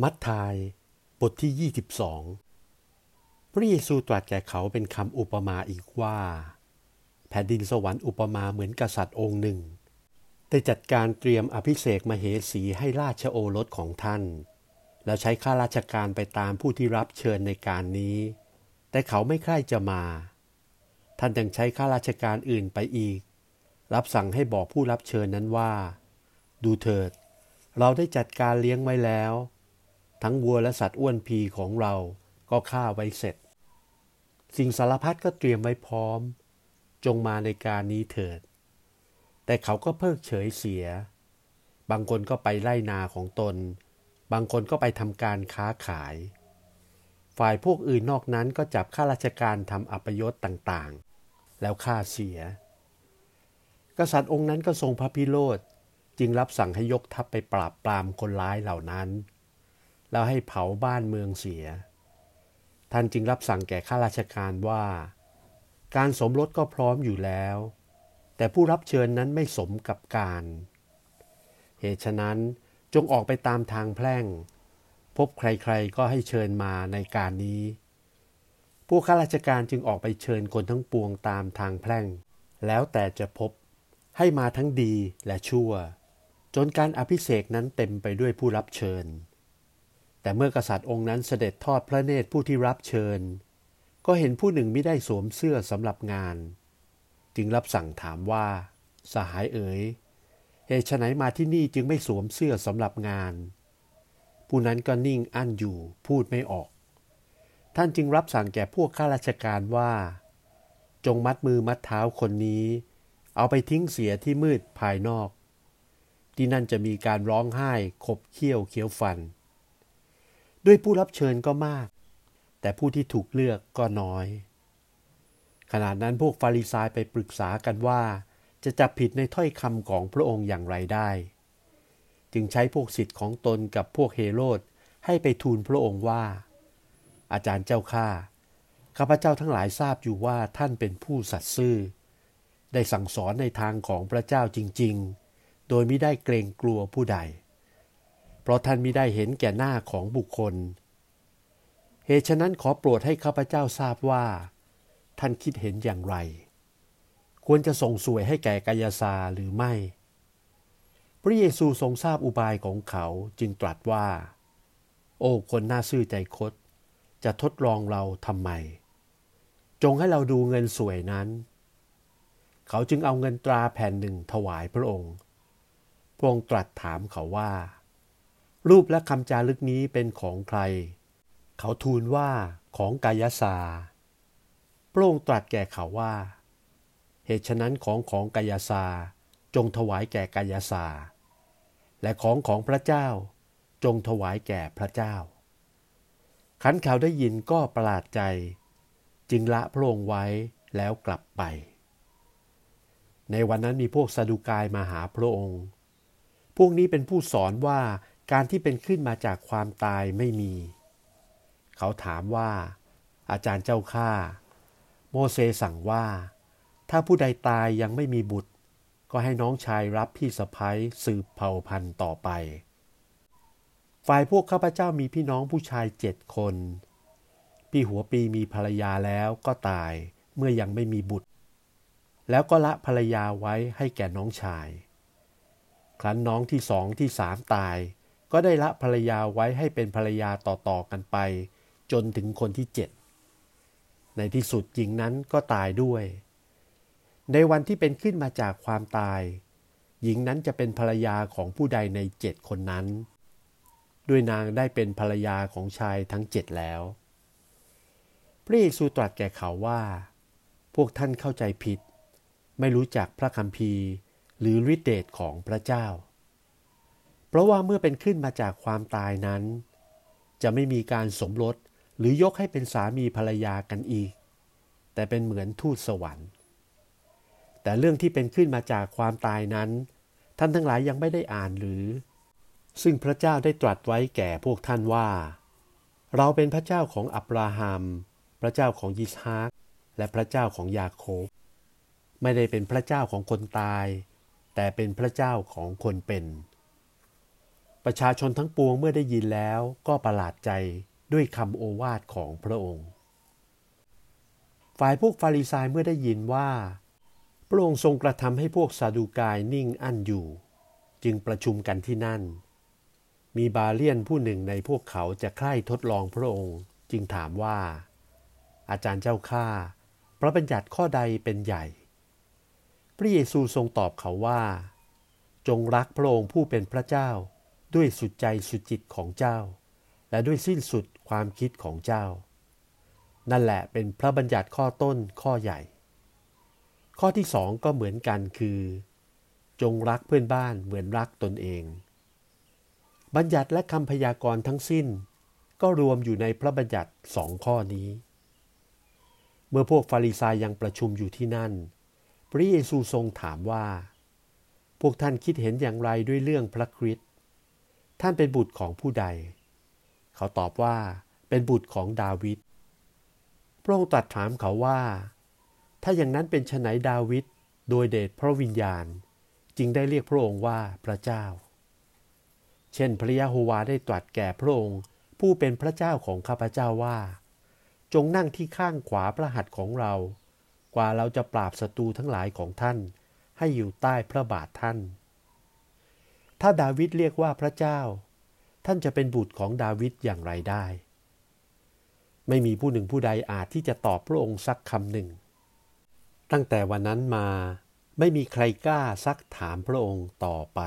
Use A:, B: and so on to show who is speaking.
A: มัทธายบทที่ 22 พระเยซูตรัสแก่เขาเป็นคำอุปมาอีกว่า แผ่นดินสวรรค์อุปมาเหมือนกษัตริย์องค์หนึ่ง ได้จัดการเตรียมอภิเษกมเหสีให้ราชโอรสของท่าน แล้วใช้ข้าราชการไปตามผู้ที่รับเชิญในการนี้ แต่เขาไม่ใคร่จะมา ท่านยังใช้ข้าราชการอื่นไปอีก รับสั่งให้บอกผู้รับเชิญนั้นว่า ดูเถิด เราได้จัดการเลี้ยงไว้แล้ว ทั้งวัวและสัตว์อ้วนพีของเราก็ฆ่าไว้เสร็จ สิ่งสารพัดก็เตรียมไว้พร้อม จงมาในการนี้เถิด แต่เขาก็เพิกเฉยเสีย บางคนก็ไปไล่นาของตน บางคนก็ไปทำการค้าขาย ฝ่ายพวกอื่นนอกนั้นก็จับข้าราชการทำอัปยศต่างๆ แล้วฆ่าเสีย กษัตริย์องค์นั้นก็ทรงพระพิโรธจึงรับสั่งให้ยกทัพไปปราบปรามคนร้ายเหล่านั้น แล้วให้เผาบ้านเมืองเสีย ท่านจึงรับสั่งแก่ข้าราชการว่า การสมรสก็พร้อมอยู่แล้ว แต่ผู้รับเชิญนั้นไม่สมกับการ เหตุฉะนั้นจงออกไปตามทางแพร่ง พบใครๆก็ให้เชิญมาในการนี้ ผู้ข้าราชการจึงออกไปเชิญคนทั้งปวงตามทางแพร่ง แล้วแต่จะพบให้มาทั้งดีและชั่ว จนการอภิเษกนั้นเต็มไปด้วยผู้รับเชิญ แต่เมื่อกษัตริย์องค์นั้นเสด็จทอดพระเนตรผู้ที่รับเชิญ ก็เห็นผู้หนึ่งไม่ได้สวมเสื้อสำหรับงาน จึงรับสั่งถามว่า สหายเอ๋ยเหตุไฉนมาที่นี่จึงไม่สวมเสื้อสำหรับงาน ผู้นั้นก็นิ่งอั้นอยู่พูดไม่ออก ท่านจึงรับสั่งแก่พวกข้าราชการว่า จงมัดมือมัดเท้าคนนี้ เอาไปทิ้งเสียที่มืดภายนอก ที่นั่นจะมีการร้องไห้ขบเคี้ยวเคี้ยวฟัน ด้วยผู้รับเชิญก็มาก แต่ผู้ที่ถูกเลือกก็น้อย ขณะนั้นพวกฟาริสายไปปรึกษากันว่า จะจับผิดในถ้อยคำของพระองค์อย่างไรได้ จึงใช้พวกสิทธิ์ของตนกับพวกเฮโรดให้ไปทูลพระองค์ว่า อาจารย์เจ้าข้าข้าพเจ้าทั้งหลายทราบอยู่ว่าท่านเป็นผู้สัตย์ซื่อ ได้สั่งสอนในทางของพระเจ้าจริง ๆ โดยไม่ได้เกรงกลัวผู้ใด เพราะท่านมิได้เห็นแก่หน้าของบุคคล เหตุฉะนั้นขอโปรดให้ข้าพเจ้าทราบว่า ท่านคิดเห็นอย่างไร ควรจะส่งสวยให้แก่กายซาหรือไม่ พระเยซูทรงทราบอุบายของเขาจึงตรัสว่า โอ้คนน่าซื่อใจคดจะทดลองเราทำไม จงให้เราดูเงินสวยนั้น เขาจึงเอาเงินตราแผ่นหนึ่งถวายพระองค์ พระองค์ตรัสถามเขาว่า รูปและคำจารึกนี้เป็นของใคร เขาทูลว่าของกายสาพระองค์ตรัสแก่เขาว่า เหตุฉะนั้นของของกายสาจงถวายแก่กายสาและของของพระเจ้าจงถวายแก่พระเจ้า ขันเขาได้ยินก็ประหลาดใจ จึงละพระองค์ไว้แล้วกลับไป ในวันนั้นมีพวกซาดูกายมาหาพระองค์ พวกนี้เป็นผู้สอนว่า การที่เป็นขึ้นมาจากความตายไม่มี เขาถามว่า อาจารย์เจ้าข้าโมเสสสั่งว่า ถ้าผู้ใดตายยังไม่มีบุตร ก็ให้น้องชายรับพี่สะพ้ยสืบเผ่าพันธุ์ต่อไป ฝ่ายพวกข้าพเจ้ามีพี่น้องผู้ชายเจ็ดคน พี่หัวปีมีภรรยาแล้วก็ตายเมื่อยังไม่มีบุตร แล้วก็ละภรรยาไว้ให้แก่น้องชาย ครั้นน้องที่สองที่สามตาย ก็ได้ละภรรยาไว้ให้เป็นภรรยาต่อๆกันไป จนถึงคนที่เจ็ดในที่สุดหญิงนั้นก็ตายด้วย ในวันที่เป็นขึ้นมาจากความตาย หญิงนั้นจะเป็นภรรยาของผู้ใดในเจ็ดคนนั้น ด้วยนางได้เป็นภรรยาของชายทั้งเจ็ดแล้ว พระเยซูตรัสแก่เขาว่า พวกท่านเข้าใจผิด ไม่รู้จักพระคัมภีร์ หรือฤทธิเดชของพระเจ้า เพราะว่าเมื่อเป็นขึ้นมาจากความตายนั้น จะไม่มีการสมรสหรือยกให้เป็นสามีภรรยากันอีก แต่เป็นเหมือนทูตสวรรค์ แต่เรื่องที่เป็นขึ้นมาจากความตายนั้น ท่านทั้งหลายยังไม่ได้อ่านหรือ ซึ่งพระเจ้าได้ตรัสไว้แก่พวกท่านว่า เราเป็นพระเจ้าของอับราฮัม พระเจ้าของยิสฮากและพระเจ้าของยาโคบ ไม่ได้เป็นพระเจ้าของคนตาย แต่เป็นพระเจ้าของคนเป็น ประชาชนทั้งปวงเมื่อได้ยินแล้วก็ประหลาดใจด้วยคำโอวาทของพระองค์ ฝ่ายพวกฟาริสายเมื่อได้ยินว่า พระองค์ทรงกระทำให้พวกซาดูกายนิ่งอั้นอยู่ จึงประชุมกันที่นั่น มีบาเลียนผู้หนึ่งในพวกเขาจะใคร่ทดลองพระองค์จึงถามว่า อาจารย์เจ้าข้าพระบัญญัติข้อใดเป็นใหญ่ พระเยซูทรงตอบเขาว่า จงรักพระองค์ผู้เป็นพระเจ้า ด้วยสุดใจสุดจิตของเจ้า และด้วยสิ้นสุดความคิดของเจ้า นั่นแหละเป็นพระบัญญัติข้อต้นข้อใหญ่ ข้อที่สองก็เหมือนกันคือ จงรักเพื่อนบ้านเหมือนรักตนเอง บัญญัติและคำพยากรณ์ทั้งสิ้น ก็รวมอยู่ในพระบัญญัติสองข้อนี้ เมื่อพวกฟาริสายยังประชุมอยู่ที่นั่น พระเยซูทรงถามว่า พวกท่านคิดเห็นอย่างไรด้วยเรื่องพระคริสต์ ท่านเป็นบุตรของผู้ใด เขาตอบว่าเป็นบุตรของดาวิด พระองค์ตรัสถามเขาว่า ถ้าอย่างนั้นเป็นชนไหนดาวิดโดยเดชพระวิญญาณ จึงได้เรียกพระองค์ว่าพระเจ้า เช่นพระยะโฮวาได้ตรัสแก่พระองค์ ผู้เป็นพระเจ้าของข้าพเจ้าว่า จงนั่งที่ข้างขวาพระหัตถ์ของเรา กว่าเราจะปราบศัตรูทั้งหลายของท่าน ให้อยู่ใต้พระบาทท่าน ถ้าดาวิดเรียกว่าพระเจ้า ท่านจะเป็นบุตรของดาวิดอย่างไรได้ ไม่มีผู้หนึ่งผู้ใดอาจที่จะตอบพระองค์สักคำหนึ่ง ตั้งแต่วันนั้นมาไม่มีใครกล้าซักถามพระองค์ต่อไป